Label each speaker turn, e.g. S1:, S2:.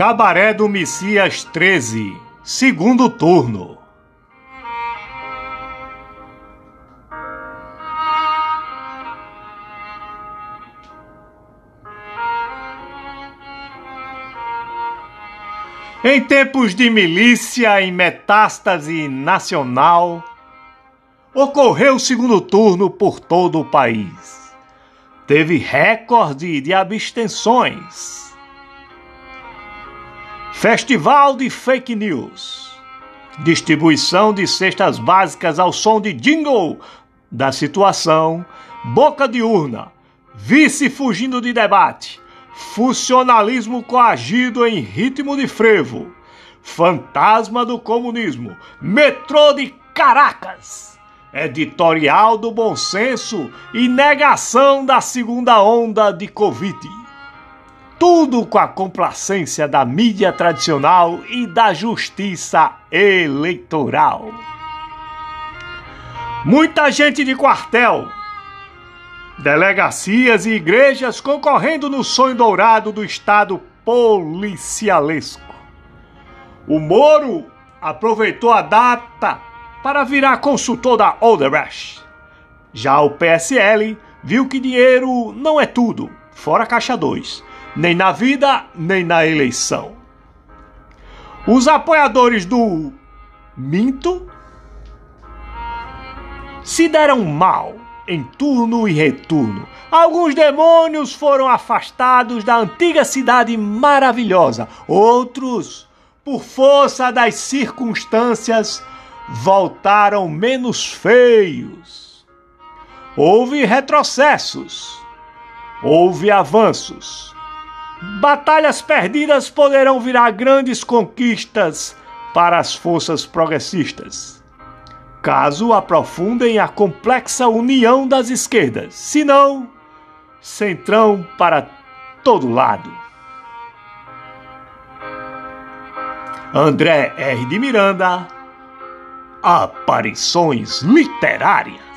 S1: Cabaré do Messias 13, segundo turno. Em tempos de milícia em metástase nacional, ocorreu o segundo turno por todo o país. Teve recorde de abstenções Festival de Fake News. Distribuição de cestas básicas ao som de jingle da situação. Boca de urna. Vice fugindo de debate. Funcionalismo coagido em ritmo de frevo. Fantasma do comunismo. Metrô de Caracas. Editorial do bom senso e negação da segunda onda de Covid tudo com a complacência da mídia tradicional e da justiça eleitoral. Muita gente de quartel, delegacias e igrejas concorrendo no sonho dourado do Estado policialesco. O Moro aproveitou a data para virar consultor da Odebrecht. Já o PSL viu que dinheiro não é tudo, fora caixa 2 nem na vida, nem na eleição. Os apoiadores do Minto se deram mal em turno e retorno. Alguns demônios foram afastados da antiga cidade maravilhosa, outros, por força das circunstâncias, voltaram menos feios. Houve retrocessos, houve avanços. Batalhas perdidas poderão virar grandes conquistas para as forças progressistas, caso aprofundem a complexa união das esquerdas. Se não, centrão para todo lado. André R. de Miranda, Aparições Literárias.